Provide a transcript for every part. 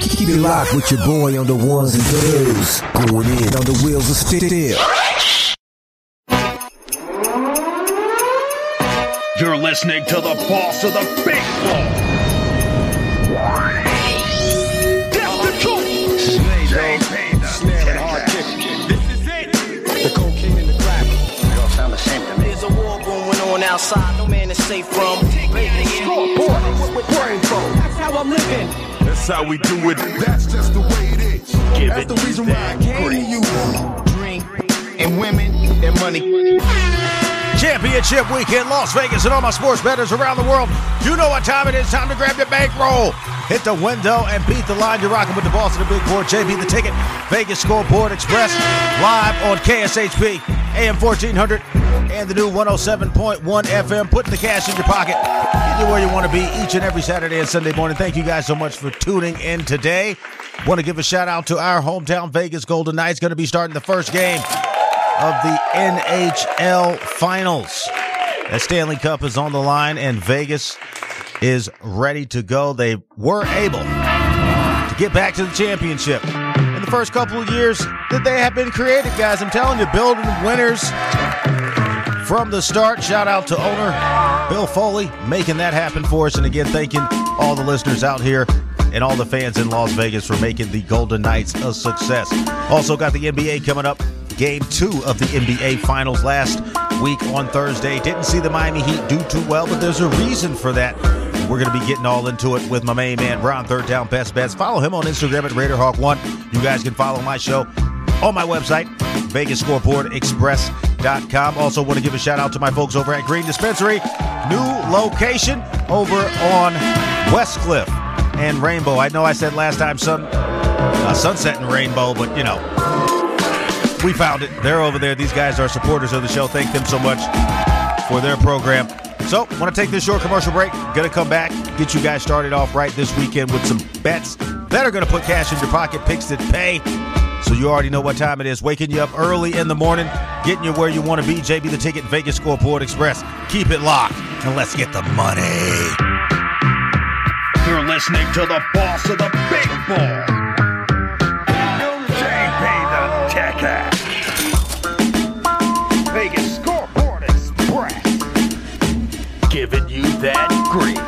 Keep it locked with your boy on the ones and twos. Going in on the wheels of steel. You're listening to the boss of the big ball. That's the truth. The cocaine and the crack. They all sound the same to me. There's a war going on outside, no man is safe from. That's how I'm living. That's how we do it. That's just the way it is. Give That's the reason why I came to you. Drink. And women and money. Championship weekend, Las Vegas, and all my sports bettors around the world. You know what time it is. Time to grab your bankroll. Hit the window and beat the line. You're rocking with the boss of the big board, JB the Ticket, Vegas Scoreboard Express, live on KSHP, AM 1400, and the new 107.1 FM. Putting the cash in your pocket. Get you where you want to be each and every Saturday and Sunday morning. Thank you guys so much for tuning in today. Want to give a shout out to our hometown Vegas Golden Knights. Going to be starting the first game of the NHL Finals. The Stanley Cup is on the line, and Vegas is ready to go. They were able to get back to the championship. First couple of years that they have been created, guys, I'm telling you, building winners from the start. Shout out to owner Bill Foley making that happen for us. And again, thanking all the listeners out here and all the fans in Las Vegas for making the Golden Knights a success. Also got the NBA coming up. Game two of the NBA Finals last week on Thursday. Didn't see the Miami Heat do too well, but there's a reason for that. We're going to be getting all into it with my main man, Ron Third Down Best Bets. Follow him on Instagram at RaiderHawk1. You guys can follow my show on my website, VegasScoreboardExpress.com. Also, want to give a shout out to my folks over at Green Dispensary. New location over on Westcliff and Rainbow. I know I said last time sun, uh, Sunset and Rainbow, but you know, we found it. They're over there. These guys are supporters of the show. Thank them so much for their program. So, want to take this short commercial break. Going to come back, get you guys started off right this weekend with some bets that are going to put cash in your pocket, picks that pay. So you already know what time it is. Waking you up early in the morning, getting you where you want to be. JB the Ticket, Vegas Scoreboard Express. Keep it locked, and let's get the money. You're listening to the boss of the big ball. Ticket. Vegas Scoreboard Express. Giving you that grease.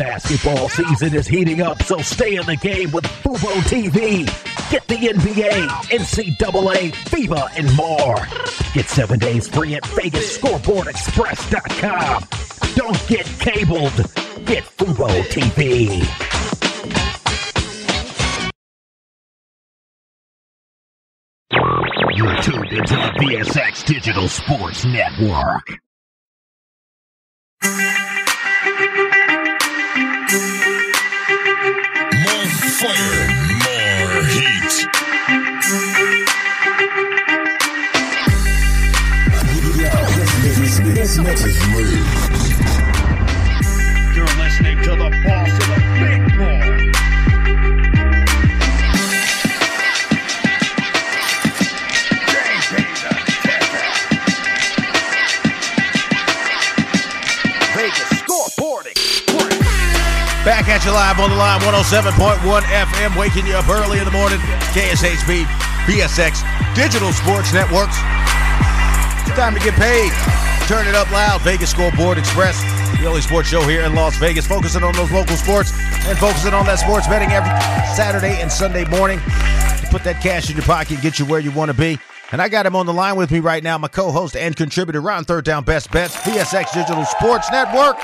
Basketball season is heating up, so stay in the game with Fubo TV. Get the NBA, NCAA, FIBA, and more. Get seven days free at VegasScoreboardExpress.com. Don't get cabled. Get Fubo TV. You're tuned into the VSX Digital Sports Network. Fire, more heat. This mix is lit. Back at you live on the line, 107.1 FM, waking you up early in the morning. KSHP, VSX, Digital Sports Networks. It's time to get paid. Turn it up loud. Vegas Scoreboard Express, the only sports show here in Las Vegas, focusing on those local sports and focusing on that sports betting every Saturday and Sunday morning to put that cash in your pocket, get you where you want to be. And I got him on the line with me right now, my co-host and contributor, Ron Third Down Best Bets, VSX Digital Sports Network,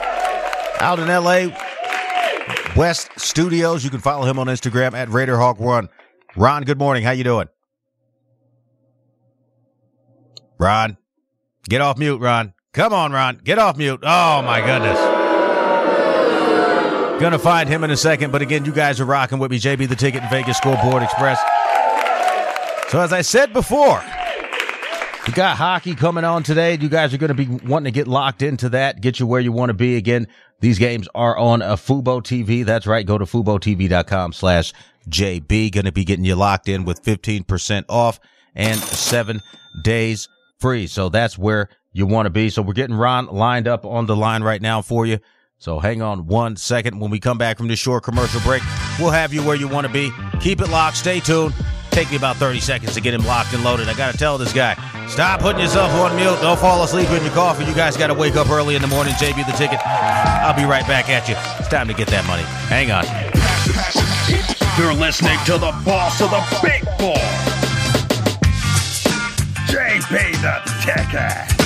out in LA, West Studios. You can follow him on Instagram at RaiderHawk1. Ron, good morning. How you doing? Ron, get off mute, Ron. Come on, Ron. Get off mute. Oh, my goodness. Gonna find him in a second, but again, you guys are rocking with me. JB the Ticket and Vegas Scoreboard Express. So, as I said before, we got hockey coming on today. You guys are going to be wanting to get locked into that, get you where you want to be. Again, these games are on a Fubo TV. That's right. Go to FuboTV.com slash JB. Going to be getting you locked in with 15% off and seven days free. So that's where you want to be. So we're getting Ron lined up on the line right now for you. So hang on one second. When we come back from this short commercial break, we'll have you where you want to be. Keep it locked. Stay tuned. Take me about 30 seconds to get him locked and loaded. I got to tell this guy, stop putting yourself on mute. Don't fall asleep in your coffee. You guys got to wake up early in the morning. JB the ticket. I'll be right back at you. It's time to get that money. Hang on. You're listening to the boss of the big ball. JB the Ticket.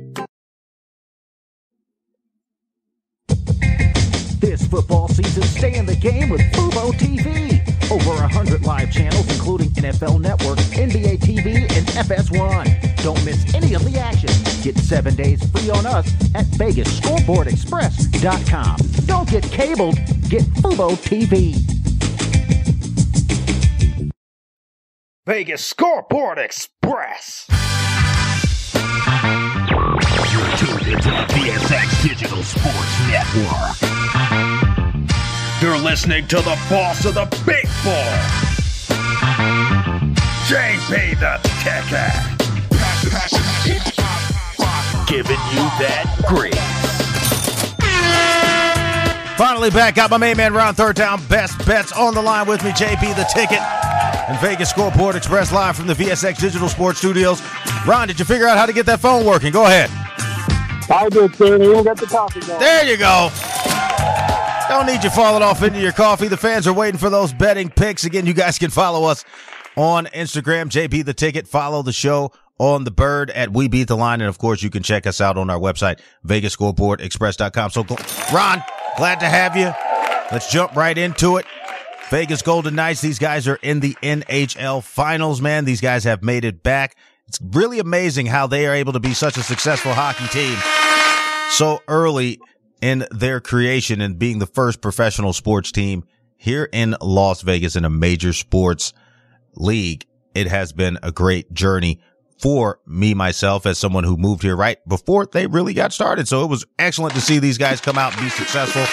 Football season, stay in the game with Fubo TV. Over 100 live channels, including NFL Network, NBA TV, and FS1. Don't miss any of the action. Get seven days free on us at VegasScoreboardExpress.com. Don't get cabled, get Fubo TV. Vegas Scoreboard Express. You're tuned into the VSX Digital Sports Network. You're listening to the boss of the big ball. JB the Ticket. Giving you that grace. Finally back. Got my main man Ron Third Down. Best bets on the line with me. JB the ticket. And Vegas Scoreboard Express live from the VSX Digital Sports Studios. Ron, did you figure out how to get that phone working? Go ahead. I did, sir. and Even got the coffee going. There you go. I don't need you falling off into your coffee. The fans are waiting for those betting picks. Again, you guys can follow us on Instagram, JB the Ticket. Follow the show on the bird at We Beat the Line. And of course, you can check us out on our website, VegasScoreboardExpress.com. So, Ron, glad to have you. Let's jump right into it. Vegas Golden Knights, these guys are in the NHL finals, man. These guys have made it back. It's really amazing how they are able to be such a successful hockey team so early in their creation and being the first professional sports team here in Las Vegas in a major sports league. It has been a great journey for me, myself, as someone who moved here right before they really got started. So it was excellent to see these guys come out and be successful.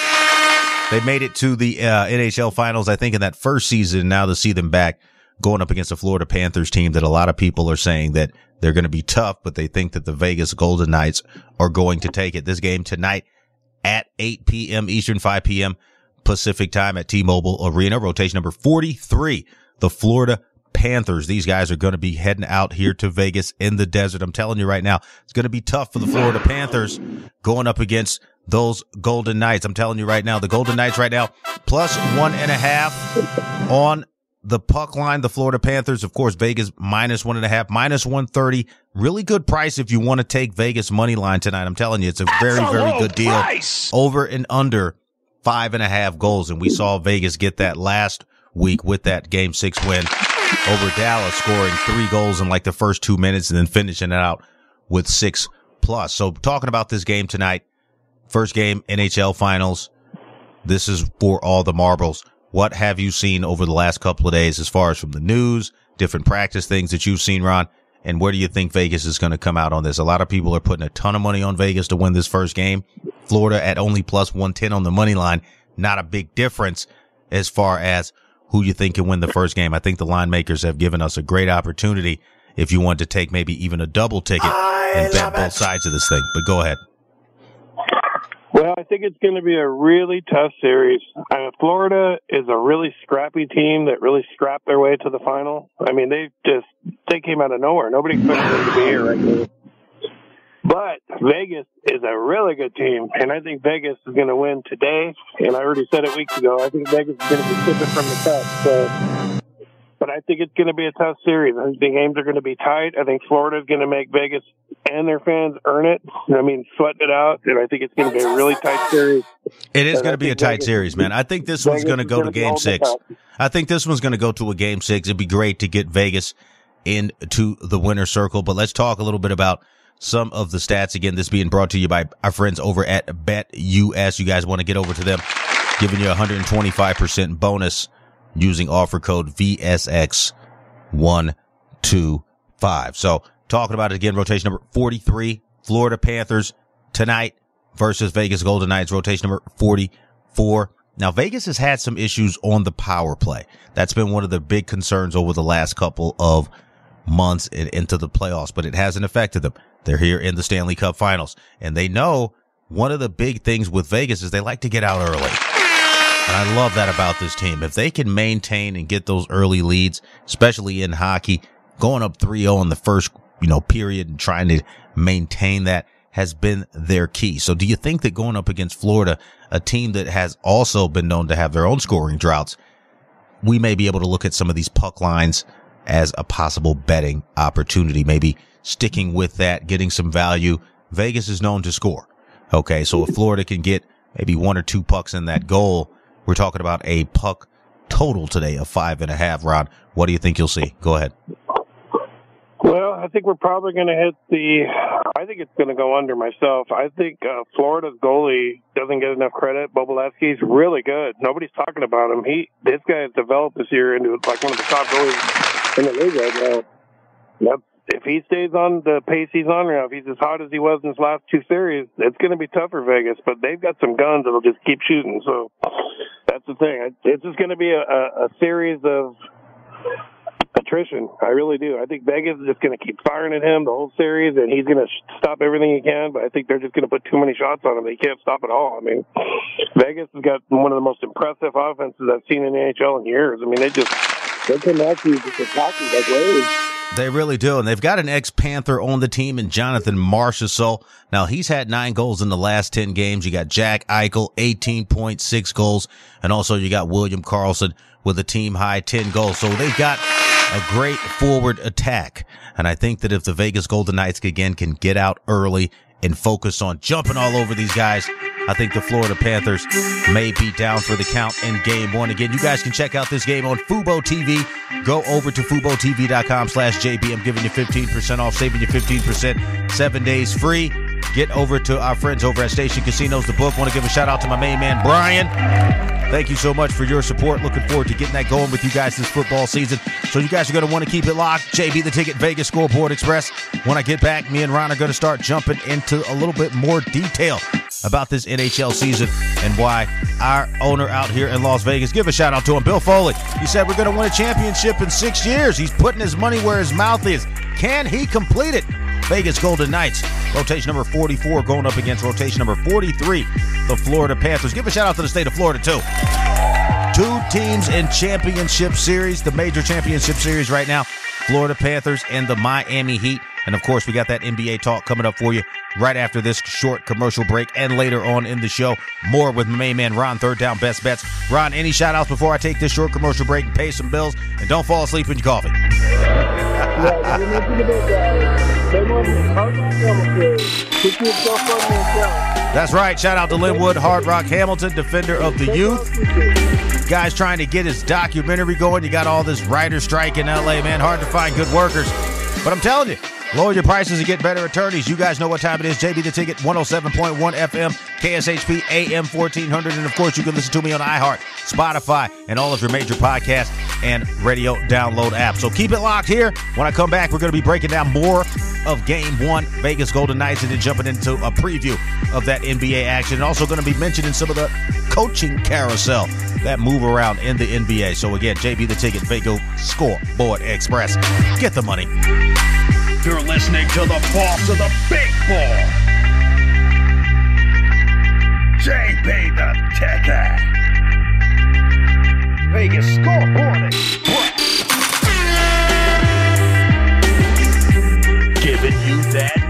They made it to the uh, NHL finals, I think, in that first season. Now to see them back going up against the Florida Panthers team that a lot of people are saying that they're going to be tough, but they think that the Vegas Golden Knights are going to take it. This game tonight at 8 p.m. Eastern, 5 p.m. Pacific time at T-Mobile Arena, rotation number 43. The Florida Panthers. These guys are going to be heading out here to Vegas in the desert. I'm telling you right now, it's going to be tough for the Florida Panthers going up against those Golden Knights. I'm telling you right now, the Golden Knights right now, plus one and a half on the puck line. The Florida Panthers, of course, Vegas minus one and a half, minus 130. Really good price if you want to take Vegas money line tonight. I'm telling you, it's a very, a very good deal. price. Over and under five and a half goals. And we saw Vegas get that last week with that game six win over Dallas, scoring three goals in like the first two minutes and then finishing it out with six plus. So talking about this game tonight, first game NHL finals. This is for all the marbles. What have you seen over the last couple of days as far as from the news, different practice things that you've seen, Ron? And where do you think Vegas is going to come out on this? A lot of people are putting a ton of money on Vegas to win this first game. Florida at only plus 110 on the money line. Not a big difference as far as who you think can win the first game. I think the line makers have given us a great opportunity if you want to take maybe even a double ticket and bet both sides of this thing. But go ahead. Well, I think it's going to be a really tough series. I mean, Florida is a really scrappy team that really scrapped their way to the final. I mean, they just they came out of nowhere. Nobody expected them to be here right now. But Vegas is a really good team, and I think Vegas is going to win today. And I already said it weeks ago. I think Vegas is going to be sipping from the cup. So, but I think it's going to be a tough series. I think the games are going to be tight. I think Florida is going to make Vegas and their fans earn it. I mean, sweat it out, and I think it's going to be a really tight series. It is going to be a tight Vegas- series, man. I think this one's going to go to game six. I think this one's going to go to a game six. It'd be great to get Vegas into the winner's circle. But let's talk a little bit about some of the stats. Again, this being brought to you by our friends over at BetUS. You guys want to get over to them, giving you a 125% bonus using offer code VSX125. So talking about it again, rotation number 43, Florida Panthers tonight versus Vegas Golden Knights, rotation number 44. Now, Vegas has had some issues on the power play. That's been one of the big concerns over the last couple of months and into the playoffs, but it hasn't affected them. They're here in the Stanley Cup finals and they know one of the big things with Vegas is they like to get out early. And I love that about this team. If they can maintain and get those early leads, especially in hockey, going up 3-0 in the first, you know, period and trying to maintain that has been their key. So do you think that going up against Florida, a team that has also been known to have their own scoring droughts, we may be able to look at some of these puck lines as a possible betting opportunity, maybe sticking with that, getting some value. Vegas is known to score. Okay. So if Florida can get maybe one or two pucks in that goal, we're talking about a puck total today of five and a half. Ron, what do you think you'll see? Go ahead. Well, I think we're probably going to hit the. I think it's going to go under myself. I think uh, Florida's goalie doesn't get enough credit. Bobrovsky's really good. Nobody's talking about him. He this guy has developed this year into like one of the top goalies in the league right now. Yep. If he stays on the pace he's on right now, if he's as hot as he was in his last two series, it's going to be tough for Vegas. But they've got some guns that'll just keep shooting. So that's the thing. It's just going to be a, a, series of attrition. I really do. I think Vegas is just going to keep firing at him the whole series, and he's going to stop everything he can. But I think they're just going to put too many shots on him. They can't stop at all. I mean, Vegas has got one of the most impressive offenses I've seen in the NHL in years. I mean, they just they come at you just attacking like waves. They really do. And they've got an ex Panther on the team in Jonathan Marchessault. Now he's had nine goals in the last 10 games. You got Jack Eichel, 18.6 goals. And also you got William Karlsson with a team high 10 goals. So they've got a great forward attack. And I think that if the Vegas Golden Knights again can get out early and focus on jumping all over these guys, I think the Florida Panthers may be down for the count in game one. Again, you guys can check out this game on Fubo TV. Go over to FuboTV.com slash JB. I'm giving you 15% off, saving you 15%, seven days free. Get over to our friends over at Station Casinos, the book. Want to give a shout out to my main man, Brian. Thank you so much for your support. Looking forward to getting that going with you guys this football season. So you guys are going to want to keep it locked. JB the Ticket, Vegas Scoreboard Express. When I get back, me and Ron are going to start jumping into a little bit more detail about this NHL season and why our owner out here in Las Vegas, give a shout out to him, Bill Foley. He said we're going to win a championship in six years. He's putting his money where his mouth is. Can he complete it? Vegas Golden Knights, rotation number 44 going up against rotation number 43, the Florida Panthers. Give a shout out to the state of Florida, too. Two teams in championship series, the major championship series right now. Florida Panthers and the Miami Heat. And of course, we got that NBA talk coming up for you right after this short commercial break and later on in the show. More with my man Ron, third down best bets. Ron, any shout outs before I take this short commercial break and pay some bills? And don't fall asleep in your coffee. That's right. Shout out to Linwood Hard Rock Hamilton, defender of the youth. Guy's trying to get his documentary going. You got all this writer strike in LA, man. Hard to find good workers. But I'm telling you, lower your prices and get better attorneys. You guys know what time it is. JB the Ticket, 107.1 FM, KSHP, AM 1400. And of course, you can listen to me on iHeart, Spotify, and all of your major podcast and radio download apps. So keep it locked here. When I come back, we're going to be breaking down more of game one, Vegas Golden Knights, and then jumping into a preview of that NBA action. And also going to be mentioning some of the coaching carousel that move around in the NBA. So again, JB the Ticket, Vegas Scoreboard Express. Get the money. Listening to the boss of the big ball, JB the Ticket. Vegas Scoreboard. Giving you that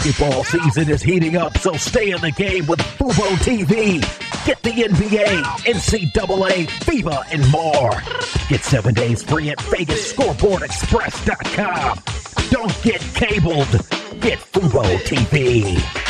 Basketball season is heating up, so stay in the game with Fubo TV. Get the NBA, NCAA, FIBA, and more. Get seven days free at VegasScoreboardExpress.com. Don't get cabled. Get Fubo TV.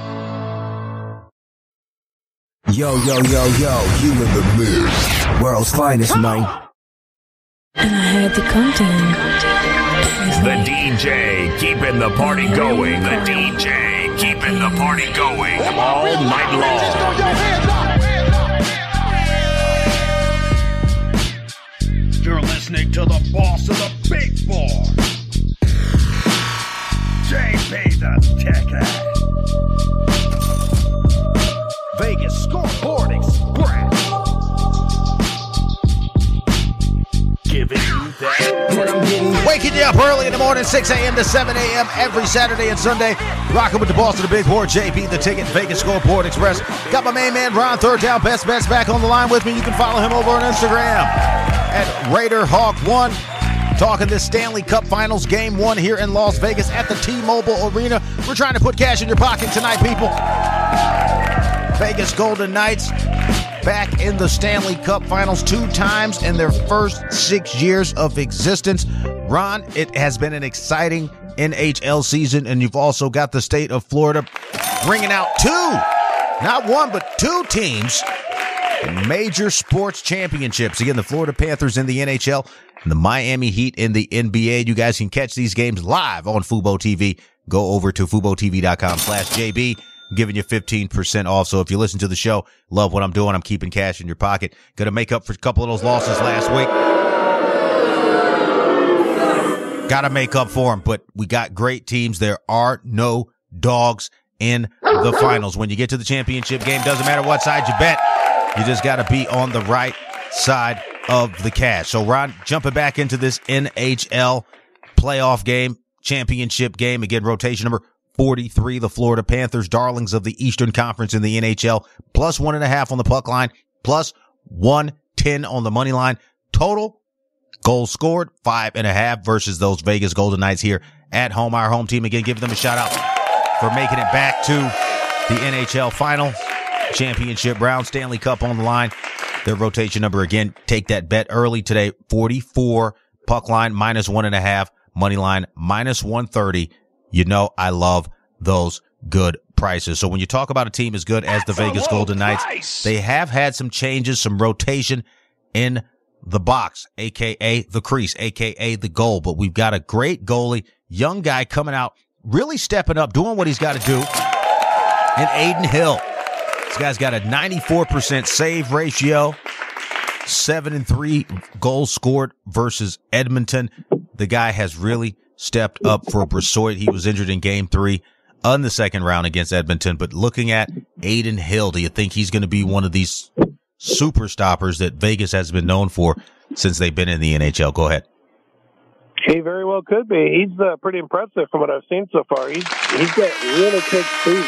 Yo, yo, yo, yo, you in the mix. World's finest, man. And I had to come to him. The DJ keeping the party going. The DJ keeping the party going all night long. You're listening to the boss of the big ball, JB the Ticket. You up early in the morning, 6 a.m. to 7 a.m. every Saturday and Sunday. Rocking with the boss of the big board, JB, the ticket, Vegas Scoreboard Express. Got my main man, Ron Third Down, Best Bets back on the line with me. You can follow him over on Instagram at Raider Hawk One. Talking this Stanley Cup Finals Game One here in Las Vegas at the T-Mobile Arena. We're trying to put cash in your pocket tonight, people. Vegas Golden Knights back in the Stanley Cup Finals two times in their first six years of existence. Ron, it has been an exciting NHL season, and you've also got the state of Florida bringing out two, not one, but two teams major sports championships. Again, the Florida Panthers in the NHL and the Miami Heat in the NBA. You guys can catch these games live on Fubo TV. Go over to FuboTV.com slash JB giving you 15% off. So if you listen to the show, love what I'm doing. I'm keeping cash in your pocket. Going to make up for a couple of those losses last week. Got to make up for them, but we got great teams. There are no dogs in the finals. When you get to the championship game, doesn't matter what side you bet. You just got to be on the right side of the cash. So Ron, jumping back into this NHL playoff game, championship game. Again, rotation number 43, the Florida Panthers, darlings of the Eastern Conference in the NHL, plus one and a half on the puck line, plus 110 on the money line. Total goals scored, five and a half versus those Vegas Golden Knights here at home. Our home team, again, give them a shout out for making it back to the NHL final championship round, Stanley Cup on the line. Their rotation number again, take that bet early today, 44 puck line minus one and a half, money line minus 130. You know, I love those good prices. So when you talk about a team as good as the Vegas Golden Knights, they have had some changes, some rotation in the box, aka the crease, aka the goal. But we've got a great goalie, young guy coming out, really stepping up, doing what he's got to do. And Adin Hill. This guy's got a 94% save ratio, seven and three goals scored versus Edmonton. The guy has really stepped up for Brossoit. He was injured in game three on the second round against Edmonton. But looking at Adin Hill, do you think he's going to be one of these super stoppers that Vegas has been known for since they've been in the NHL? Go ahead. He very well could be. He's uh, pretty impressive from what I've seen so far. He's he's got really quick feet.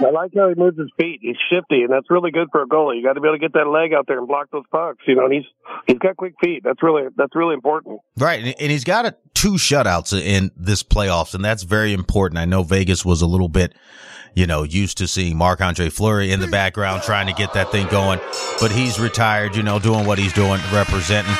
I like how he moves his feet. He's shifty, and that's really good for a goalie. You got to be able to get that leg out there and block those pucks. You know, and he's he's got quick feet. That's really that's really important. Right, and, and he's got a, two shutouts in this playoffs, and that's very important. I know Vegas was a little bit, you know, used to seeing Marc Andre Fleury in the hmm. background trying to get that thing going, but he's retired. You know, doing what he's doing, representing.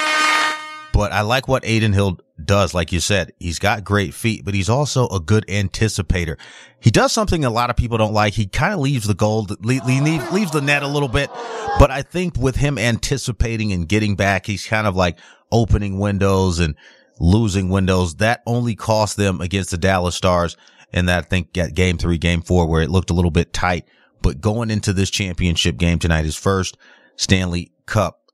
But I like what Adin Hill does. Like you said, he's got great feet, but he's also a good anticipator. He does something a lot of people don't like. He kind of leaves the goal, leaves the net a little bit. But I think with him anticipating and getting back, he's kind of like opening windows and losing windows. That only cost them against the Dallas Stars. And that I think at game three, game four, where it looked a little bit tight. But going into this championship game tonight, his first Stanley Cup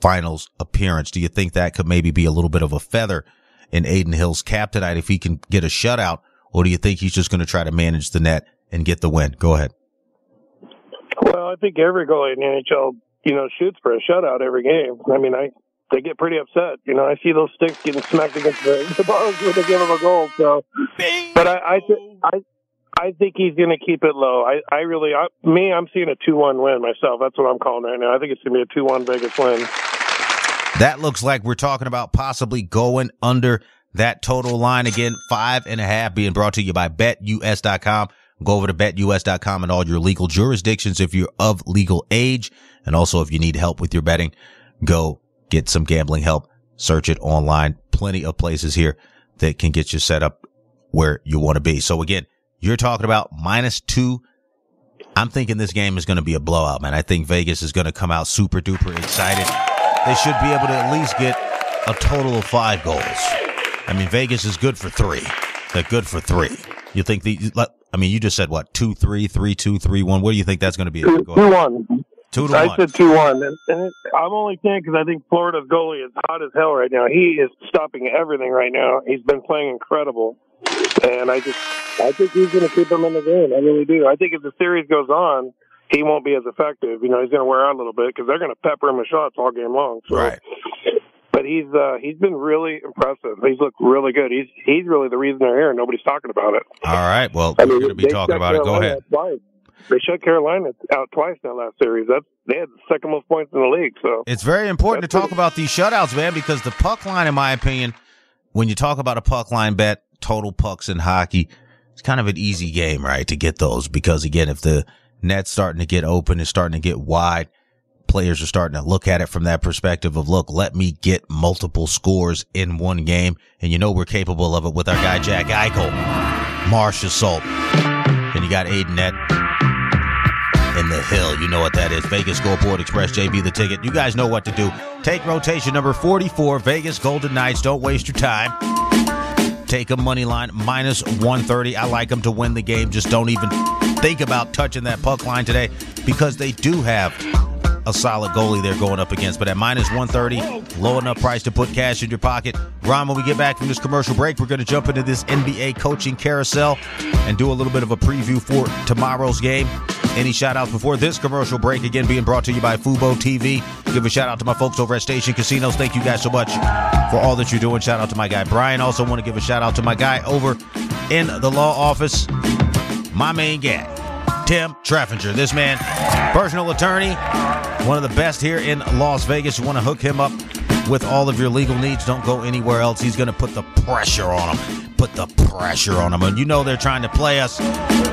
finals appearance. Do you think that could maybe be a little bit of a feather in Adin Hill's cap tonight if he can get a shutout? Or do you think he's just going to try to manage the net and get the win? Go ahead. Well, I think every goalie in the NHL, you know, shoots for a shutout every game. I mean, I they get pretty upset. You know, I see those sticks getting smacked against the, the bars when they give them a goal. So, but I I, th- I I think he's going to keep it low. I I really I, me I'm seeing a two one win myself. That's what I'm calling right now. I think it's going to be a two one Vegas win. That looks like we're talking about possibly going under that total line again, five and a half being brought to you by betus.com. Go over to betus.com and all your legal jurisdictions if you're of legal age. And also if you need help with your betting, go get some gambling help. Search it online. Plenty of places here that can get you set up where you want to be. So again, you're talking about minus two. I'm thinking this game is going to be a blowout, man. I think Vegas is going to come out super duper excited they should be able to at least get a total of five goals. I mean, Vegas is good for three. They're good for three. You think the? I mean, you just said what? Two, three, three, two, three, one. What do you think that's going to be? Two, two one. Two to I one. said two one, and, and it, I'm only saying because I think Florida's goalie is hot as hell right now. He is stopping everything right now. He's been playing incredible, and I just I think he's going to keep him in the game. I really do. I think if the series goes on, he won't be as effective. You know, he's going to wear out a little bit because they're going to pepper him with shots all game long. So. Right. But he's uh, he's been really impressive. He's looked really good. He's he's really the reason they're here. Nobody's talking about it. All right. Well, I we're going to be talking about it. Go ahead. Twice. They shut Carolina out twice in that last series. That's they had the second most points in the league. So It's very important to talk about these shutouts, man, because the puck line, in my opinion, when you talk about a puck line bet, total pucks in hockey, it's kind of an easy game, right? To get those because again, if the net's starting to get open, it's starting to get wide. Players are starting to look at it from that perspective of, look, let me get multiple scores in one game. And you know, we're capable of it with our guy, Jack Eichel, Marchessault, And you got Aiden Net in the hill. You know what that is. Vegas Scoreboard Express, JB the ticket. You guys know what to do. Take rotation number 44, Vegas Golden Knights. Don't waste your time. Take a money line minus 130. I like them to win the game. Just don't even think about touching that puck line today because they do have a solid goalie they're going up against. But at minus 130, low enough price to put cash in your pocket. Ron, when we get back from this commercial break, we're going to jump into this NBA coaching carousel and do a little bit of a preview for tomorrow's game. Any shout outs before this commercial break? Again, being brought to you by Fubo TV. Give a shout out to my folks over at Station Casinos. Thank you guys so much for all that you're doing. Shout out to my guy Brian. Also, want to give a shout out to my guy over in the law office, my main guy, Tim Treffinger. This man, personal attorney, one of the best here in Las Vegas. You want to hook him up with all of your legal needs. Don't go anywhere else. He's going to put the pressure on him. Put the pressure on him. And you know they're trying to play us,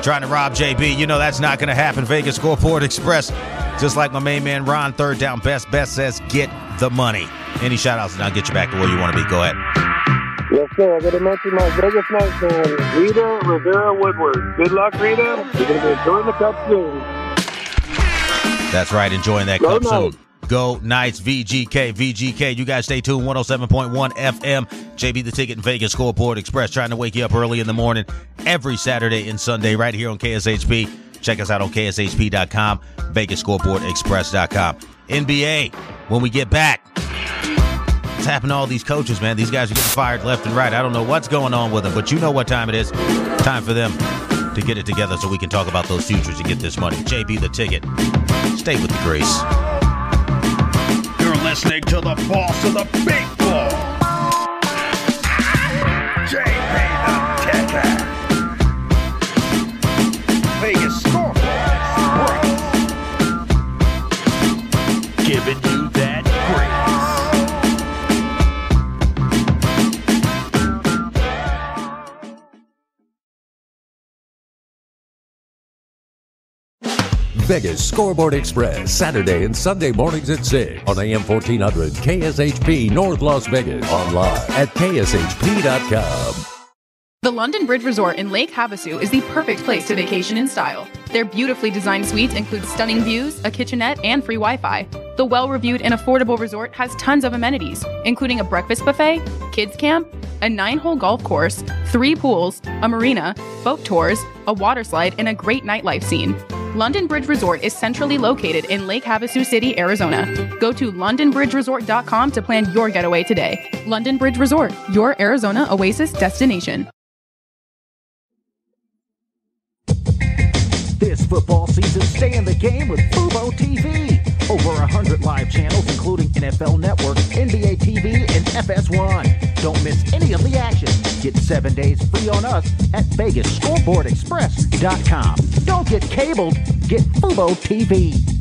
trying to rob JB. You know that's not going to happen. Vegas Scoreboard Express. Just like my main man Ron, third down best. Best says get the money. Any shout outs and I'll get you back to where you want to be. Go ahead. Yes, sir. I got to mention my Vegas Knights fan, Rita Rivera Woodward. Good luck, Rita. You're going to be enjoying the cup soon. That's right. Enjoying that Go cup soon. Go Knights, VGK, VGK. You guys stay tuned. 107.1 FM. JB the Ticket and Vegas Scoreboard Express trying to wake you up early in the morning every Saturday and Sunday right here on KSHP. Check us out on KSHP.com, VegasScoreboardExpress.com. NBA, when we get back, what's happened to all these coaches, man? These guys are getting fired left and right. I don't know what's going on with them, but you know what time it is. Time for them to get it together so we can talk about those futures and get this money. JB the Ticket. Stay with the Grace. You're listening to the boss of the big ball. Vegas Scoreboard Express, Saturday and Sunday mornings at 6 on AM 1400 KSHP North Las Vegas. Online at kshp.com. The London Bridge Resort in Lake Havasu is the perfect place to vacation in style. Their beautifully designed suites include stunning views, a kitchenette, and free Wi Fi. The well reviewed and affordable resort has tons of amenities, including a breakfast buffet, kids camp, a nine hole golf course, three pools, a marina, boat tours, a water slide, and a great nightlife scene. London Bridge Resort is centrally located in Lake Havasu City, Arizona. Go to londonbridgeresort.com to plan your getaway today. London Bridge Resort, your Arizona oasis destination. This football season, stay in the game with Fubo TV. Over 100 live channels, including NFL Network, NBA TV, and FS1. Don't miss any of the action. Get seven days free on us at VegasScoreboardExpress.com. Don't get cabled, get Fubo TV.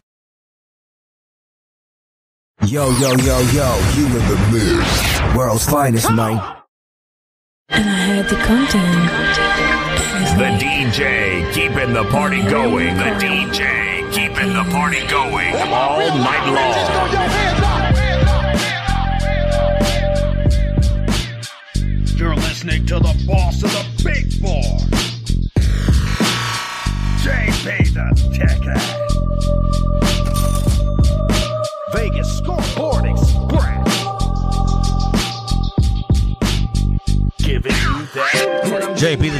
Yo, yo, yo, yo, you in the mix. World's finest, man. And I had to come to him. The DJ keeping the party going. The DJ keeping the party going all night long. You're listening to the boss of the big four. JB the Tech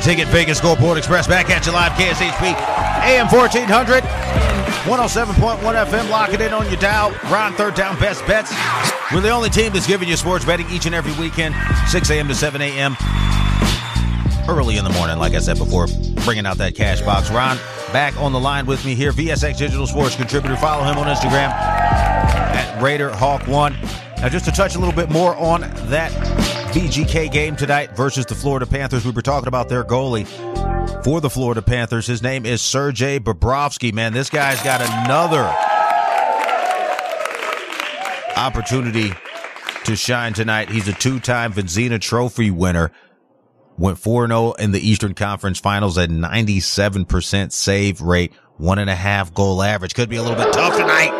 Ticket, Vegas Scoreboard Express, back at you live, KSHP, AM 1400, 107.1 FM, lock it in on your dial. Ron, third down, best bets. We're the only team that's giving you sports betting each and every weekend, 6 a.m. to 7 a.m. Early in the morning, like I said before, bringing out that cash box. Ron, back on the line with me here, VSX Digital Sports contributor. Follow him on Instagram at Raider Hawk One. Now, just to touch a little bit more on that VGK game tonight versus the Florida Panthers, we were talking about their goalie for the Florida Panthers. His name is Sergei Bobrovsky. Man, this guy's got another opportunity to shine tonight. He's a two-time Vezina Trophy winner. Went 4-0 in the Eastern Conference Finals at 97% save rate, one and a half goal average. Could be a little bit tough tonight.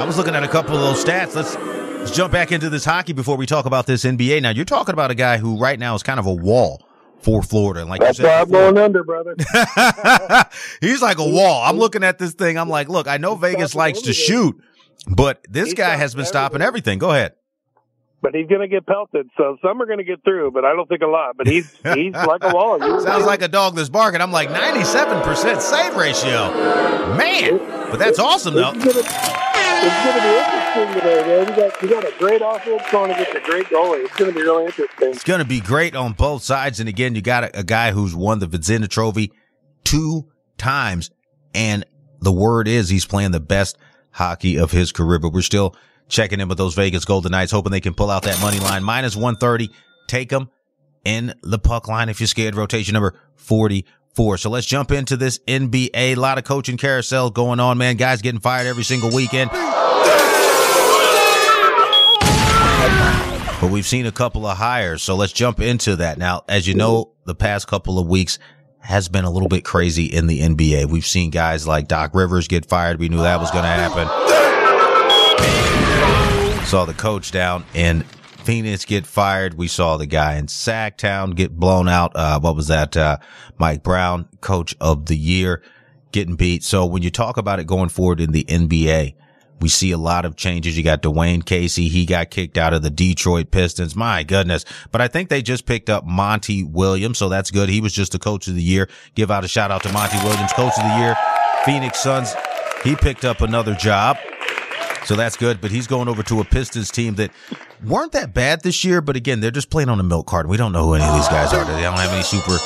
I was looking at a couple of those stats. Let's let's jump back into this hockey before we talk about this NBA. Now, you're talking about a guy who right now is kind of a wall for Florida. And like That's you said why I'm going under, brother. He's like a wall. I'm looking at this thing. I'm like, look, I know Vegas likes to shoot, but this guy has been stopping everything. Go ahead. But he's going to get pelted, so some are going to get through, but I don't think a lot. But he's he's like a wall. Sounds like a dog that's barking. I'm like 97% save ratio. Man, but that's awesome though. It's gonna, it's gonna today, man. Got got a great offense going against a great goalie. It's gonna be really interesting. It's going to be great on both sides. And again, you got a, a guy who's won the Vezina Trophy two times. And the word is he's playing the best hockey of his career, but we're still checking in with those Vegas Golden Knights, hoping they can pull out that money line minus 130. Take them in the puck line if you're scared. Rotation number 44. So let's jump into this NBA. A lot of coaching carousel going on, man. Guys getting fired every single weekend. But we've seen a couple of hires, so let's jump into that. Now, as you know, the past couple of weeks has been a little bit crazy in the NBA. We've seen guys like Doc Rivers get fired. We knew that was going to happen. Saw the coach down in Phoenix get fired. We saw the guy in Sacktown get blown out. Uh, what was that? Uh, Mike Brown, coach of the year, getting beat. So when you talk about it going forward in the NBA, we see a lot of changes. You got Dwane Casey. He got kicked out of the Detroit Pistons. My goodness. But I think they just picked up Monty Williams. So that's good. He was just the coach of the year. Give out a shout out to Monty Williams, coach of the year. Phoenix Suns. He picked up another job. So that's good. But he's going over to a Pistons team that weren't that bad this year. But again, they're just playing on a milk carton. We don't know who any of these guys are. They don't have any super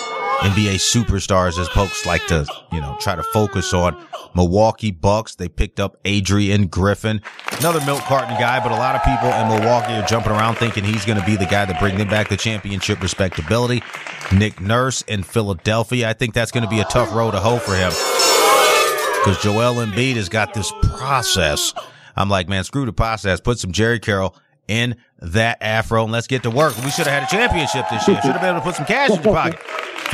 NBA superstars, as folks like to, you know, try to focus on. Milwaukee Bucks, they picked up Adrian Griffin, another milk carton guy, but a lot of people in Milwaukee are jumping around thinking he's going to be the guy that bring them back the championship respectability. Nick Nurse in Philadelphia, I think that's going to be a tough road to hoe for him because Joel Embiid has got this process. I'm like, man, screw the process. Put some Jerry Carroll in that afro and let's get to work. We should have had a championship this year. Should have been able to put some cash in your pocket.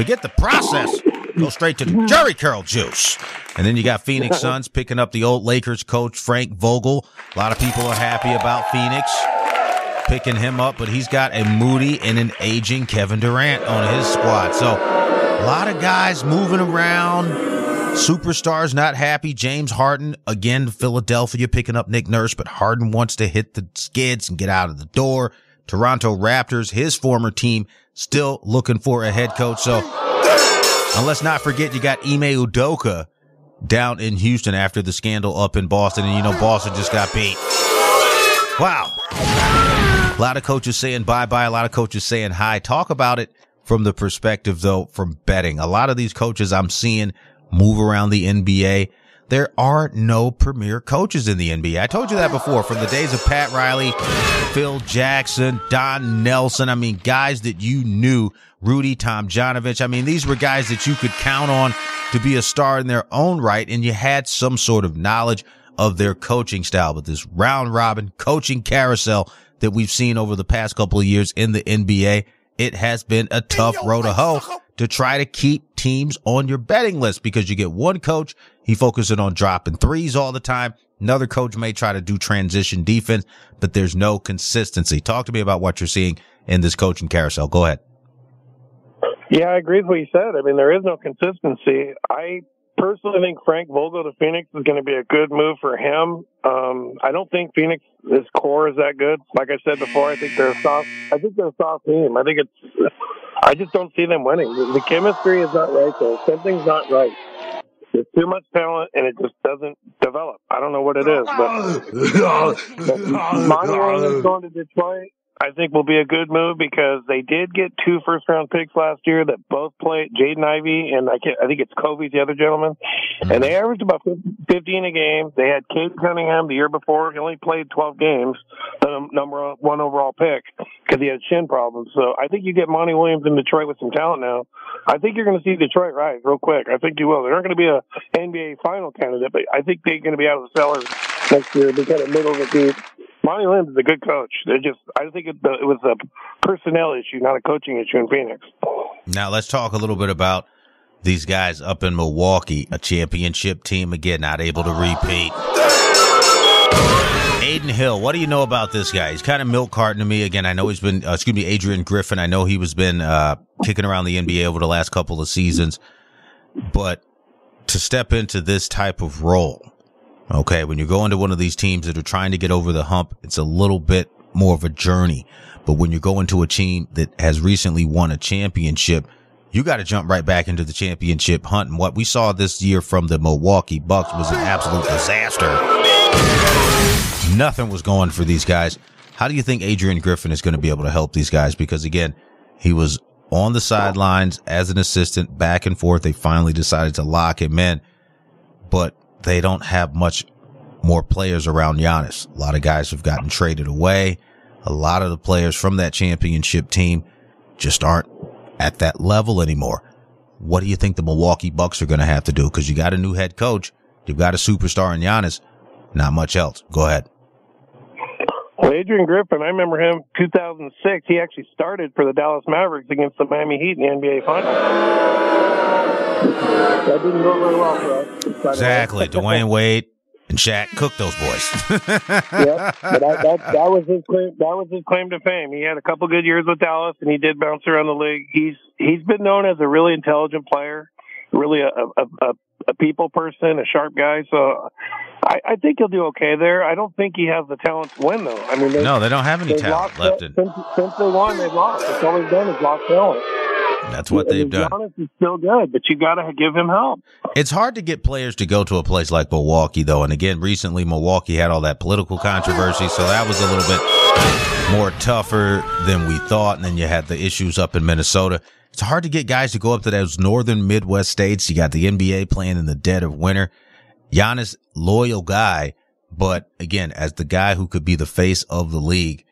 Forget the process. Go straight to the Jerry Carroll juice. And then you got Phoenix Suns picking up the old Lakers coach, Frank Vogel. A lot of people are happy about Phoenix picking him up, but he's got a moody and an aging Kevin Durant on his squad. So a lot of guys moving around. Superstars not happy. James Harden again, Philadelphia picking up Nick Nurse, but Harden wants to hit the skids and get out of the door. Toronto Raptors, his former team, still looking for a head coach. So, and let's not forget you got Ime Udoka down in Houston after the scandal up in Boston, and you know Boston just got beat. Wow. A lot of coaches saying bye bye. A lot of coaches saying hi. Talk about it from the perspective though, from betting. A lot of these coaches I'm seeing move around the NBA. There are no premier coaches in the NBA. I told you that before from the days of Pat Riley, Phil Jackson, Don Nelson. I mean, guys that you knew, Rudy Tomjanovich. I mean, these were guys that you could count on to be a star in their own right. And you had some sort of knowledge of their coaching style. But this round robin coaching carousel that we've seen over the past couple of years in the NBA, it has been a tough road to hoe to try to keep teams on your betting list because you get one coach, he focuses on dropping threes all the time. Another coach may try to do transition defense, but there's no consistency. Talk to me about what you're seeing in this coaching carousel. Go ahead. Yeah, I agree with what you said. I mean, there is no consistency. I personally I think Frank Vogel to Phoenix is going to be a good move for him. Um, I don't think Phoenix his core is that good. Like I said before, I think they're a soft. I think they're a soft team. I think it's. I just don't see them winning. The, the chemistry is not right there. Something's not right. There's too much talent, and it just doesn't develop. I don't know what it is, but, but Monty Williams going to Detroit. I think will be a good move because they did get two first round picks last year that both played Jaden Ivey and I, can't, I think it's Kobe, the other gentleman, and they averaged about 15 a game. They had Cade Cunningham the year before. He only played 12 games, the number one overall pick because he had shin problems. So I think you get Monty Williams in Detroit with some talent now. I think you're going to see Detroit rise real quick. I think you will. They're not going to be a NBA final candidate, but I think they're going to be out of the cellar next year. They kind of middle of the deep. Monty is a good coach. They just, I think it, it was a personnel issue, not a coaching issue in Phoenix. Now let's talk a little bit about these guys up in Milwaukee, a championship team again, not able to repeat. Adin Hill, what do you know about this guy? He's kind of milk carton to me. Again, I know he's been, uh, excuse me, Adrian Griffin. I know he was been uh, kicking around the NBA over the last couple of seasons, but to step into this type of role, Okay. When you go into one of these teams that are trying to get over the hump, it's a little bit more of a journey. But when you go into a team that has recently won a championship, you got to jump right back into the championship hunt. And what we saw this year from the Milwaukee Bucks was an absolute disaster. Nothing was going for these guys. How do you think Adrian Griffin is going to be able to help these guys? Because again, he was on the sidelines as an assistant back and forth. They finally decided to lock him in, but they don't have much more players around Giannis. A lot of guys have gotten traded away. A lot of the players from that championship team just aren't at that level anymore. What do you think the Milwaukee Bucks are going to have to do? Because you got a new head coach, you've got a superstar in Giannis, not much else. Go ahead. Well, Adrian Griffin, I remember him 2006. He actually started for the Dallas Mavericks against the Miami Heat in the NBA Finals. That didn't go very well for us. Exactly. Dwyane Wade and Shaq cooked those boys. yeah, but that, that, that was his claim. That was his claim to fame. He had a couple good years with Dallas, and he did bounce around the league. He's he's been known as a really intelligent player, really a a, a, a people person, a sharp guy. So I, I think he'll do okay there. I don't think he has the talent to win, though. I mean, they, no, they don't have any talent left. In. Since, since they won, they've lost. That's all they've done is lost talent. That's what they've done. Giannis is still good, but you got to give him help. It's hard to get players to go to a place like Milwaukee, though. And again, recently Milwaukee had all that political controversy, so that was a little bit more tougher than we thought. And then you had the issues up in Minnesota. It's hard to get guys to go up to those northern Midwest states. You got the NBA playing in the dead of winter. Giannis, loyal guy, but again, as the guy who could be the face of the league,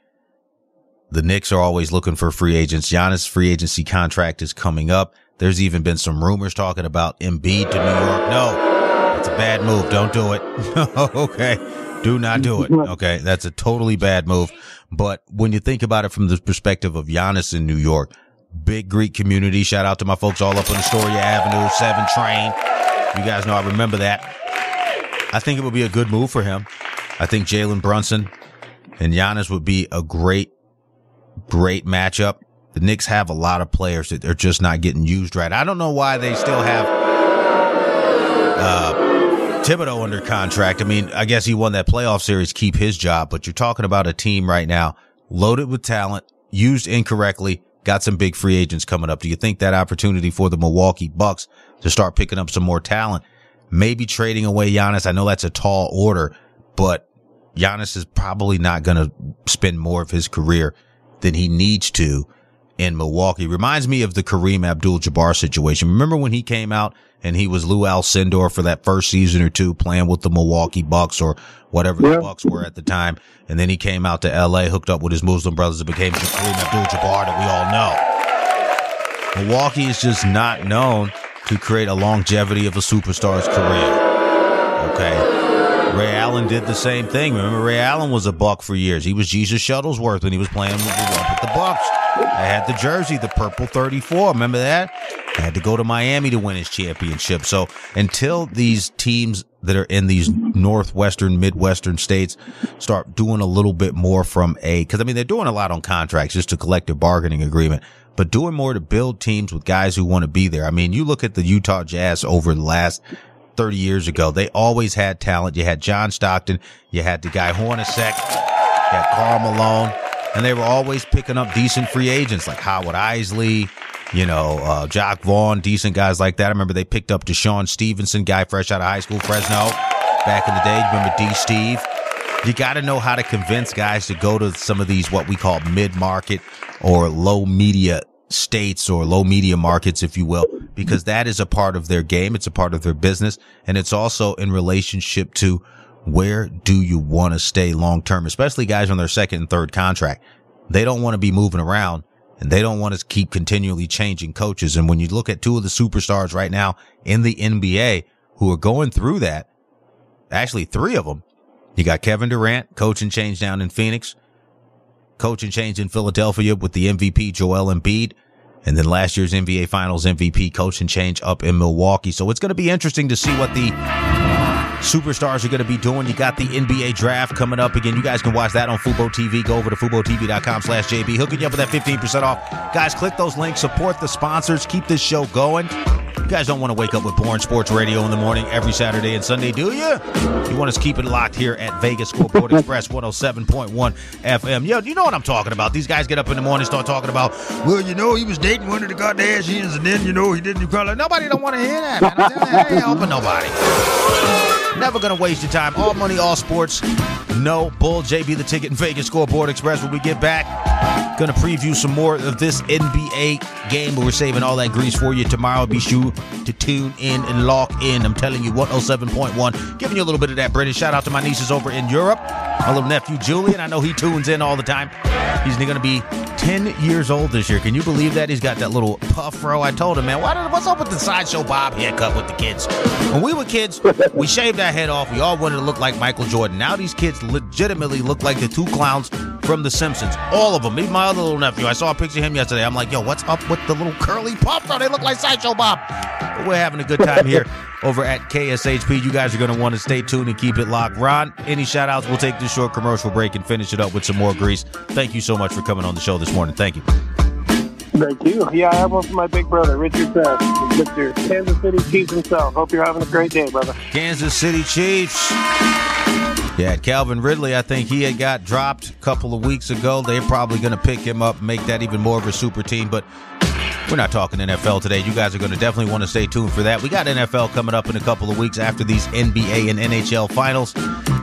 the Knicks are always looking for free agents. Giannis' free agency contract is coming up. There's even been some rumors talking about Embiid to New York. No, it's a bad move. Don't do it. okay. Do not do it. Okay. That's a totally bad move. But when you think about it from the perspective of Giannis in New York, big Greek community. Shout out to my folks all up on Astoria Avenue, seven train. You guys know I remember that. I think it would be a good move for him. I think Jalen Brunson and Giannis would be a great, great matchup. The Knicks have a lot of players that are just not getting used right. I don't know why they still have uh, Thibodeau under contract. I mean, I guess he won that playoff series, keep his job, but you're talking about a team right now loaded with talent, used incorrectly, got some big free agents coming up. Do you think that opportunity for the Milwaukee Bucks to start picking up some more talent, maybe trading away Giannis? I know that's a tall order, but Giannis is probably not going to spend more of his career than he needs to in Milwaukee. Reminds me of the Kareem Abdul-Jabbar situation. Remember when he came out and he was Lou Alcindor for that first season or two playing with the Milwaukee Bucks or whatever yeah. the Bucks were at the time. And then he came out to LA, hooked up with his Muslim brothers and became Kareem Abdul-Jabbar that we all know. Milwaukee is just not known to create a longevity of a superstar's career. Okay. Ray Allen did the same thing. Remember, Ray Allen was a buck for years. He was Jesus Shuttlesworth when he was playing with the, Bucks. I had the jersey, the purple 34. Remember that? I had to go to Miami to win his championship. So until these teams that are in these northwestern, midwestern states start doing a little bit more from a, cause I mean, they're doing a lot on contracts, just a collective bargaining agreement, but doing more to build teams with guys who want to be there. I mean, you look at the Utah Jazz over the last 30 years ago, they always had talent. You had John Stockton. You had the guy Hornacek. You had Karl Malone and they were always picking up decent free agents like Howard Eisley, you know, uh, Jacque Vaughn, decent guys like that. I remember they picked up DeShawn Stevenson, guy fresh out of high school, Fresno, back in the day. Remember D. Steve? You got to know how to convince guys to go to some of these what we call mid market or low media states or low media markets, if you will, because that is a part of their game. It's a part of their business. And it's also in relationship to where do you want to stay long term, especially guys on their second and third contract? They don't want to be moving around and they don't want to keep continually changing coaches. And when you look at two of the superstars right now in the NBA who are going through that, actually three of them, you got Kevin Durant, coaching change down in Phoenix, coaching change in Philadelphia with the MVP Joel Embiid, and then last year's NBA Finals MVP coaching change up in Milwaukee. So it's going to be interesting to see what the superstars are going to be doing. You got the NBA draft coming up again. You guys can watch that on Fubo TV. Go over to FuboTV.com slash JB. Hooking you up with that 15% off. Guys, click those links. Support the sponsors. Keep this show going. You guys don't want to wake up with boring sports radio in the morning every Saturday and Sunday, do you? You want us to keep it locked here at Vegas Scoreboard Express 107.1 FM. Yo, you know what I'm talking about. These guys get up in the morning start talking about, well, you know, he was dating one of the Kardashians and then, you know, he didn't. Nobody don't want to hear that, man. I ain't helping nobody. Never gonna waste your time. All money, all sports. No bull. JB the ticket and Vegas Scoreboard Express. When we get back, gonna preview some more of this NBA game, but we're saving all that grease for you tomorrow. Be sure to tune in and lock in. I'm telling you, 107.1, giving you a little bit of that British. Shout out to my nieces over in Europe. My little nephew Julian. I know he tunes in all the time. He's gonna be 10 years old this year. Can you believe that? He's got that little puff fro. I told him, man, did, what's up with the Sideshow Bob haircut with the kids? When we were kids, we shaved our head off. We all wanted to look like Michael Jordan. Now these kids legitimately look like the two clowns from The Simpsons. All of them. Even my other little nephew. I saw a picture of him yesterday. I'm like, yo, what's up with the little curly puff fro? Oh, they look like Sideshow Bob. But we're having a good time here over at KSHP. You guys are going to want to stay tuned and keep it locked. Ron, any shout outs? We'll take this short commercial break and finish it up with some more grease. Thank you so much for coming on the show this morning. Thank you. Thank you. Yeah, I have one for my big brother, Richard Best, Mr. Kansas City Chiefs himself. Hope you're having a great day, brother. Kansas City Chiefs. Yeah, Calvin Ridley, I think he had got dropped a couple of weeks ago. They're probably going to pick him up, make that even more of a super team. But we're not talking NFL today. You guys are going to definitely want to stay tuned for that. We got NFL coming up in a couple of weeks after these NBA and NHL finals.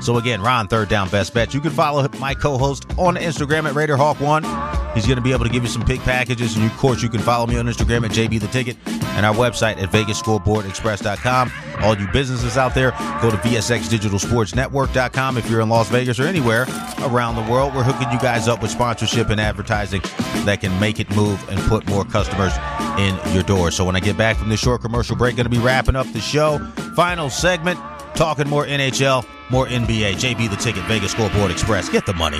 So again, Ron, third down best bet. You can follow my co-host on Instagram at RaiderHawk1 He's going to be able to give you some pick packages. And of course, you can follow me on Instagram at JB the Ticket and our website at VegasScoreboardExpress.com. All you businesses out there, go to VSXDigitalSportsNetwork.com if you're in Las Vegas or anywhere around the world. We're hooking you guys up with sponsorship and advertising that can make it move and put more customers in your door. So when I get back from this short commercial break, going to be wrapping up the show. Final segment, talking more NHL, more NBA. JB the Ticket, Vegas Scoreboard Express. Get the money.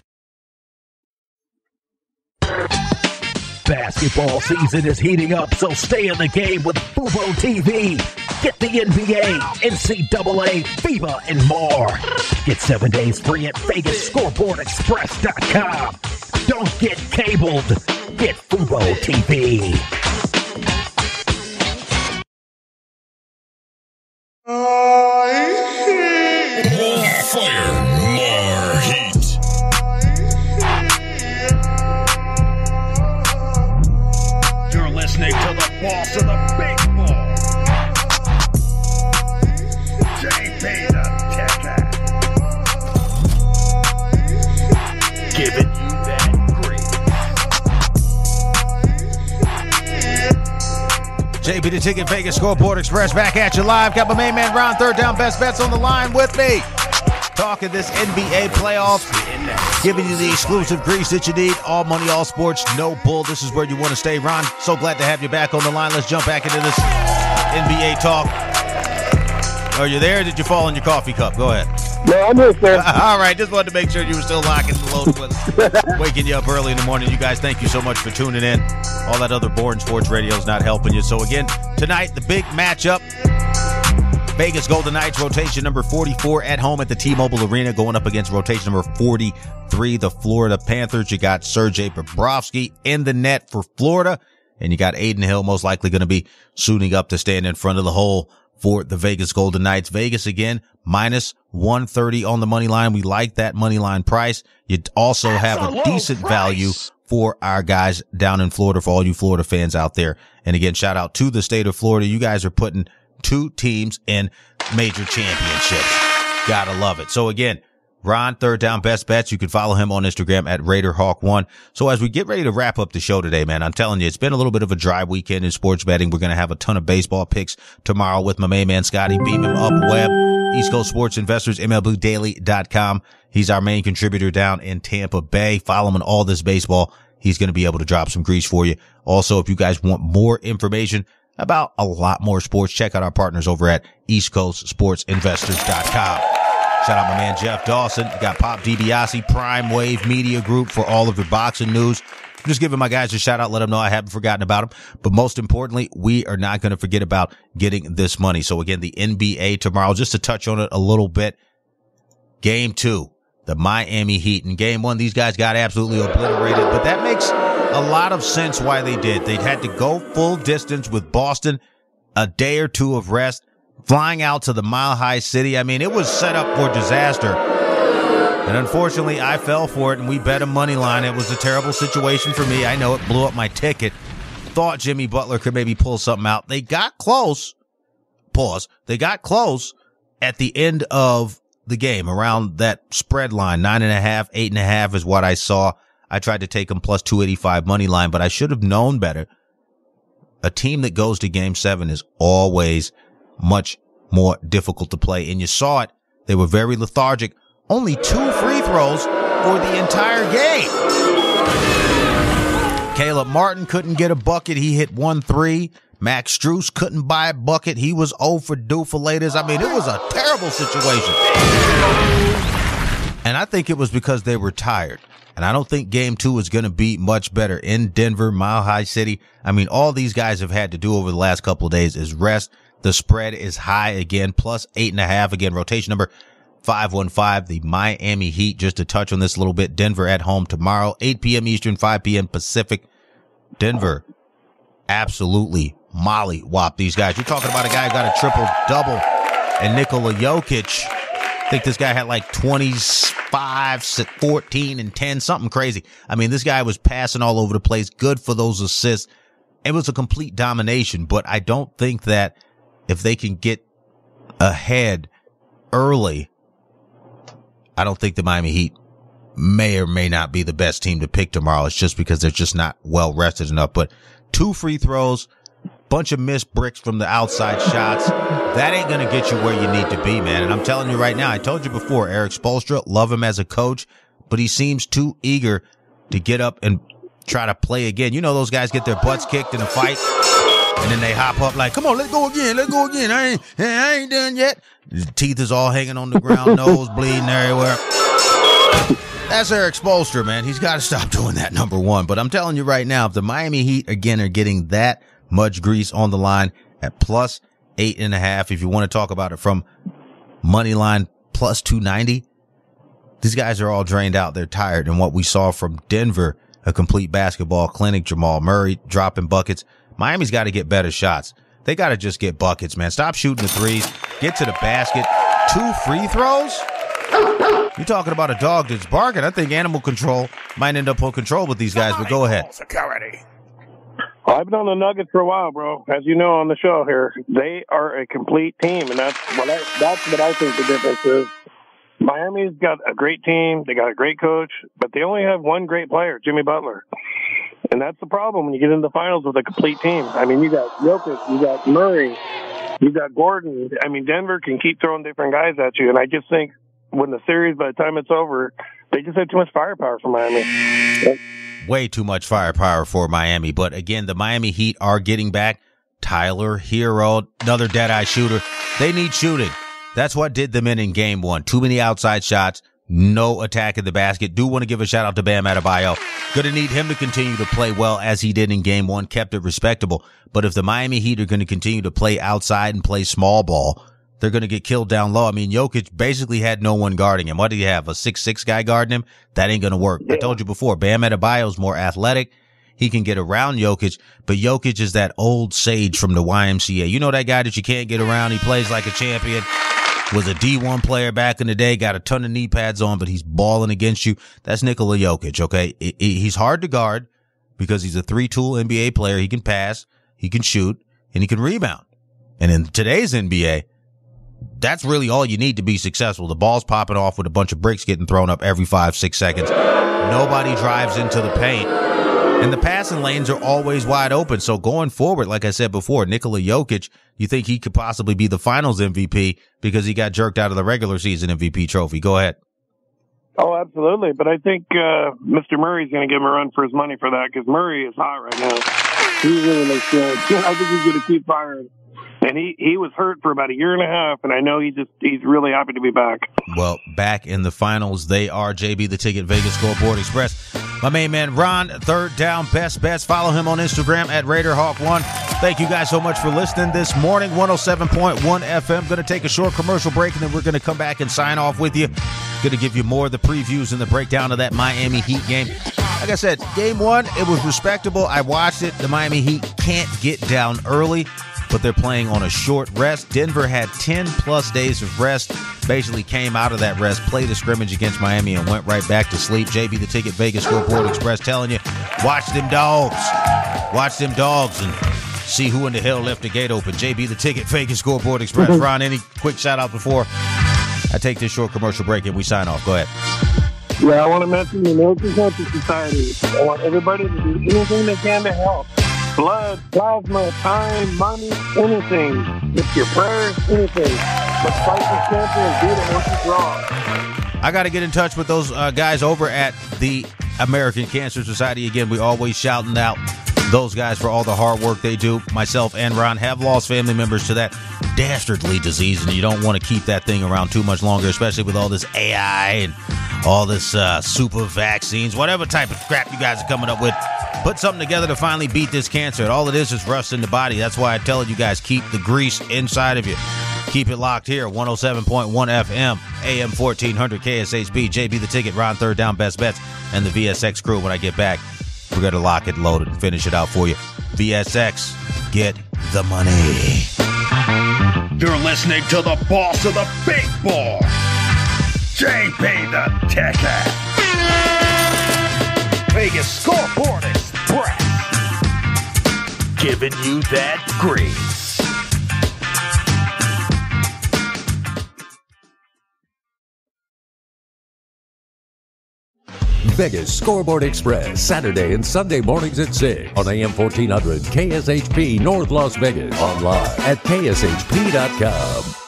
Basketball season is heating up, so stay in the game with Fubo TV. Get the NBA, NCAA, FIBA, and more. Get seven days free at VegasScoreboardExpress.com. Don't get cabled. Get Fubo TV. To the big ball. JB the Ticket. Giving you that JB the Ticket Vegas Scoreboard Express back at you live. Got my main man Ron Third Down Best Bets on the line with me. Talking this NBA playoffs, giving you the exclusive grease that you need. All money, all sports, no bull. This is where you want to stay, Ron. So glad to have you back on the line. Let's jump back into this NBA talk. Are you there? Did you fall in your coffee cup? Go ahead. No, I'm here, there. All right, just wanted to make sure you were still locking and load with. Waking you up early in the morning. You guys, thank you so much for tuning in. All that other boring sports radio is not helping you. So again, tonight the big matchup. Vegas Golden Knights rotation number 44 at home at the T-Mobile Arena going up against rotation number 43, the Florida Panthers. You got Sergei Bobrovsky in the net for Florida and you got Adin Hill most likely going to be suiting up to stand in front of the hole for the Vegas Golden Knights. Vegas again, minus 130 on the money line. We like that money line price. You also have a decent value for our guys down in Florida, for all you Florida fans out there. And again, shout out to the state of Florida. You guys are putting two teams in major championships. Gotta love it. So again, Ron, third down best bets. You can follow him on Instagram at RaiderHawk1. So as we get ready to wrap up the show today, man, I'm telling you, it's been a little bit of a dry weekend in sports betting. We're going to have a ton of baseball picks tomorrow with my main man, Scotty. Beam him up Webb. East Coast Sports Investors, MLBDaily.com. He's our main contributor down in Tampa Bay. Follow him on all this baseball. He's going to be able to drop some grease for you. Also, if you guys want more information about a lot more sports, check out our partners over at East Coast Sports Investors.com. Shout out my man Jeff Dawson. You got Pop DiBiase, Prime Wave Media Group for all of your boxing news. I'm just giving my guys a shout out, let them know I haven't forgotten about them. But most importantly, we are not going to forget about getting this money. So again, the NBA tomorrow, just to touch on it a little bit. Game two, the Miami Heat. In game one, these guys got absolutely obliterated, but that makes a lot of sense why they did. They had to go full distance with Boston, a day or two of rest, flying out to the mile high city. I mean, it was set up for disaster. And unfortunately, I fell for it and we bet a money line. It was a terrible situation for me. I know it blew up my ticket. Thought Jimmy Butler could maybe pull something out. They got close. Pause. They got close at the end of the game around that spread line. Nine and a half, eight and a half is what I saw. I tried to take them plus 285 money line, but I should have known better. A team that goes to game seven is always much more difficult to play. And you saw it. They were very lethargic. Only two free throws for the entire game. Caleb Martin couldn't get a bucket. He hit one three. Max Strus couldn't buy a bucket. He was 0 for Dufalators. I mean, it was a terrible situation. And I think it was because they were tired. And I don't think game two is going to be much better in Denver, Mile High City. I mean, all these guys have had to do over the last couple of days is rest. The spread is high again, plus eight and a half again, rotation number 515. The Miami Heat, just to touch on this a little bit. Denver at home tomorrow, 8 p.m. Eastern, 5 p.m. Pacific. Denver absolutely molly whop these guys. You're talking about a guy who got a triple double and Nikola Jokic. Think this guy had like 25, 14 and 10, something crazy. I mean, this guy was passing all over the place. Good for those assists. It was a complete domination, but I don't think that if they can get ahead early, I don't think the Miami Heat may or may not be the best team to pick tomorrow. It's just because they're just not well rested enough. But two free throws, bunch of missed bricks from the outside shots. That ain't going to get you where you need to be, man. And I'm telling you right now, I told you before, Erik Spoelstra, love him as a coach, but he seems too eager to get up and try to play again. You know, those guys get their butts kicked in a fight and then they hop up like, come on, let's go again. Let's go again. I ain't, I ain't done yet. His teeth is all hanging on the ground, nose bleeding everywhere. That's Erik Spoelstra, man. He's got to stop doing that, number one. But I'm telling you right now, if the Miami Heat again are getting that much grease on the line at plus eight and a half, if you want to talk about it from money line plus 290, these guys are all drained out. They're tired. And what we saw from Denver, a complete basketball clinic, Jamal Murray dropping buckets. Miami's got to get better shots. They got to just get buckets, man. Stop shooting the threes. Get to the basket. Two free throws? You're talking about a dog that's barking. I think animal control might end up on control with these guys, but go ahead. Security. I've been on the Nuggets for a while, bro. As you know on the show here, they are a complete team, and that's what I, that's what I think the difference is. Miami's got a great team, they got a great coach, but they only have one great player, Jimmy Butler. And that's the problem when you get into the finals with a complete team. I mean, you got Jokic, you got Murray, you got Gordon. I mean, Denver can keep throwing different guys at you, and I just think when the series, by the time it's over, they just have too much firepower for Miami. Way too much firepower for Miami. But again, the Miami Heat are getting back Tyler Herro, another dead eye shooter. They need shooting. That's what did them in in game one. Too many outside shots. No attack in the basket. Do want to give a shout out to Bam Adebayo. Gonna need him to continue to play well as he did in game one, kept it respectable. But if the Miami Heat are going to continue to play outside and play small ball, they're going to get killed down low. I mean, Jokic basically had no one guarding him. What do you have? A six six guy guarding him? That ain't going to work. I told you before, Bam Adebayo's more athletic. He can get around Jokic, but Jokic is that old sage from the YMCA. You know that guy that you can't get around. He plays like a champion. Was a D1 player back in the day, got a ton of knee pads on, but he's balling against you. That's Nikola Jokic, okay? He's hard to guard because he's a three tool NBA player. He can pass, he can shoot, and he can rebound. And in today's NBA, that's really all you need to be successful. The ball's popping off with a bunch of bricks getting thrown up every five, six seconds. Nobody drives into the paint. And the passing lanes are always wide open. So going forward, like I said before, Nikola Jokic, you think he could possibly be the finals MVP because he got jerked out of the regular season MVP trophy. Go ahead. Oh, absolutely. But I think uh, Mr. Murray's going to give him a run for his money for that because Murray is hot right now. He really looks good. I think he's going to keep firing and he he was hurt for about a year and a half, and I know he just he's really happy to be back. Well, back in the finals, they are JB the Ticket Vegas Scoreboard Express. My main man Ron, third down best bets. Follow him on Instagram at RaiderHawk1. Thank you guys so much for listening this morning. 107.1 FM. Going to take a short commercial break, and then we're going to come back and sign off with you. Going to give you more of the previews and the breakdown of that Miami Heat game. Like I said, game one, it was respectable. I watched it. The Miami Heat can't get down early but they're playing on a short rest. Denver had 10 plus days of rest, basically came out of that rest, played a scrimmage against Miami, and went right back to sleep. JB the Ticket Vegas Scoreboard Express telling you, watch them dogs. Watch them dogs and see who in the hell left the gate open. JB the Ticket Vegas Scoreboard Express. Mm-hmm. Ron, any quick shout out before I take this short commercial break and we sign off? Go ahead. Yeah, I want to mention the American Cancer Society. I want everybody to do anything they can to help blood, plasma, time, money, anything. It's your prayers, anything. Let's fight this cancer and it once it's wrong. I got to get in touch with those uh, guys over at the American Cancer Society. Again, we always shouting out those guys for all the hard work they do. Myself and Ron have lost family members to that dastardly disease, and you don't want to keep that thing around too much longer, especially with all this AI and all this uh, super vaccines, whatever type of crap you guys are coming up with. Put something together to finally beat this cancer. All it is is rust in the body. That's why I tell you guys keep the grease inside of you. Keep it locked here, 107.1 FM, AM 1400 KSHP, JB the Ticket, Ron Third Down, Best Bets, and the VSX crew when I get back. We're going to lock it, load it, and finish it out for you. VSX, get the money. You're listening to the boss of the big boy, JB the Ticket. Vegas Scoreboard Express. Giving you that grease. Vegas Scoreboard Express, Saturday and Sunday mornings at 6 on AM 1400 KSHP North Las Vegas. Online at kshp.com.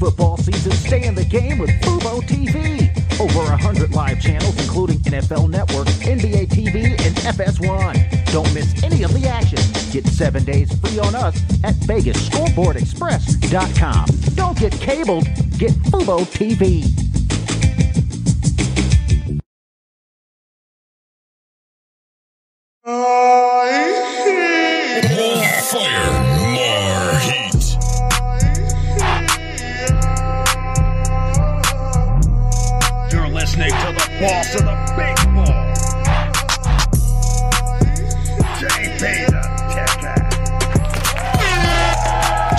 football season, stay in the game with Fubo TV. Over 100 live channels, including NFL Network, NBA TV, and FS1. Don't miss any of the action. Get seven days free on us at VegasScoreboardExpress.com. Don't get cabled, get Fubo TV.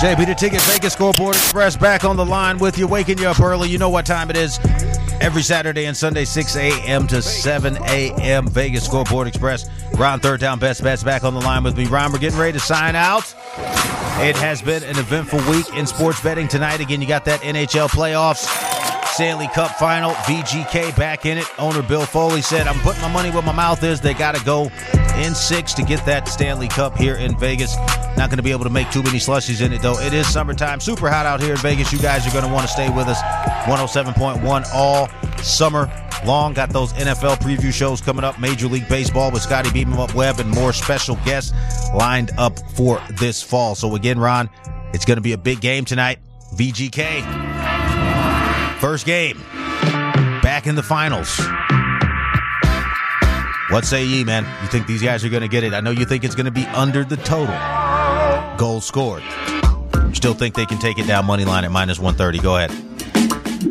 JB the Ticket Vegas Scoreboard Express back on the line with you, waking you up early. You know what time it is. Every Saturday and Sunday, 6 a.m. to 7 a.m. Vegas Scoreboard Express. Ron Third Down Best Bets back on the line with me. Ron, we're getting ready to sign out. It has been an eventful week in sports betting tonight. Again, you got that NHL playoffs. Stanley Cup final, VGK back in it. Owner Bill Foley said, I'm putting my money where my mouth is. They got to go in six to get that Stanley Cup here in Vegas. Not going to be able to make too many slushies in it, though. It is summertime, super hot out here in Vegas. You guys are going to want to stay with us. 107.1 all summer long. Got those NFL preview shows coming up. Major League Baseball with Scotty Beam Up Webb and more special guests lined up for this fall. So, again, Ron, it's going to be a big game tonight. VGK. First game. Back in the finals. What say ye, man? You think these guys are going to get it? I know you think it's going to be under the total. Goals scored. Still think they can take it down money line at minus 130. Go ahead.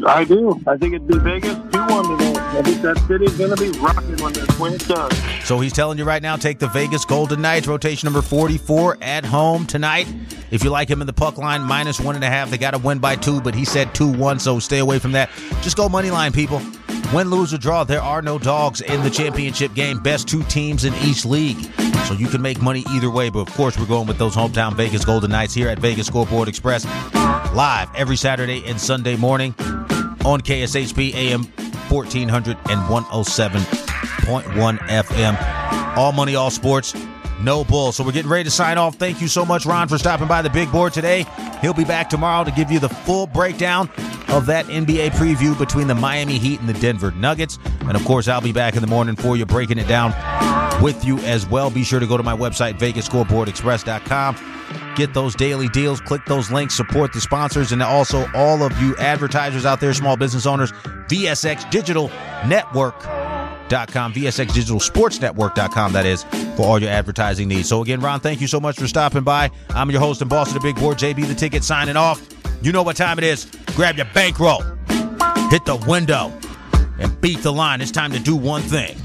I do. I think it'd be Vegas 2 1 today. I think that city's going to be rocking when, the, when it does. So he's telling you right now, take the Vegas Golden Knights, rotation number 44 at home tonight. If you like him in the puck line, minus one and a half. They got to win by two, but he said 2 1, so stay away from that. Just go money line, people. Win, lose, or draw, there are no dogs in the championship game. Best two teams in each league. So you can make money either way, but of course, we're going with those hometown Vegas Golden Knights here at Vegas Scoreboard Express. Live every Saturday and Sunday morning on KSHP AM 1400 and 107.1 FM. All money, all sports, no bull. So we're getting ready to sign off. Thank you so much, Ron, for stopping by the big board today. He'll be back tomorrow to give you the full breakdown of that NBA preview between the Miami Heat and the Denver Nuggets. And of course, I'll be back in the morning for you, breaking it down with you as well. Be sure to go to my website, VegasScoreboardExpress.com. Get those daily deals, click those links, support the sponsors, and also all of you advertisers out there, small business owners, VSX Digital Network.com, VSX Digital Sports Network.com, that is, for all your advertising needs. So, again, Ron, thank you so much for stopping by. I'm your host and boss of the big board, JB the Ticket, signing off. You know what time it is. Grab your bankroll, hit the window, and beat the line. It's time to do one thing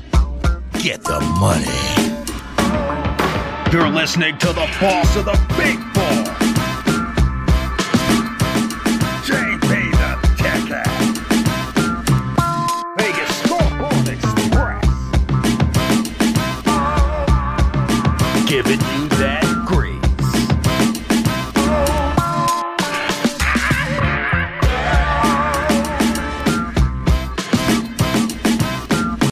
get the money. You're listening to the boss of the big boy,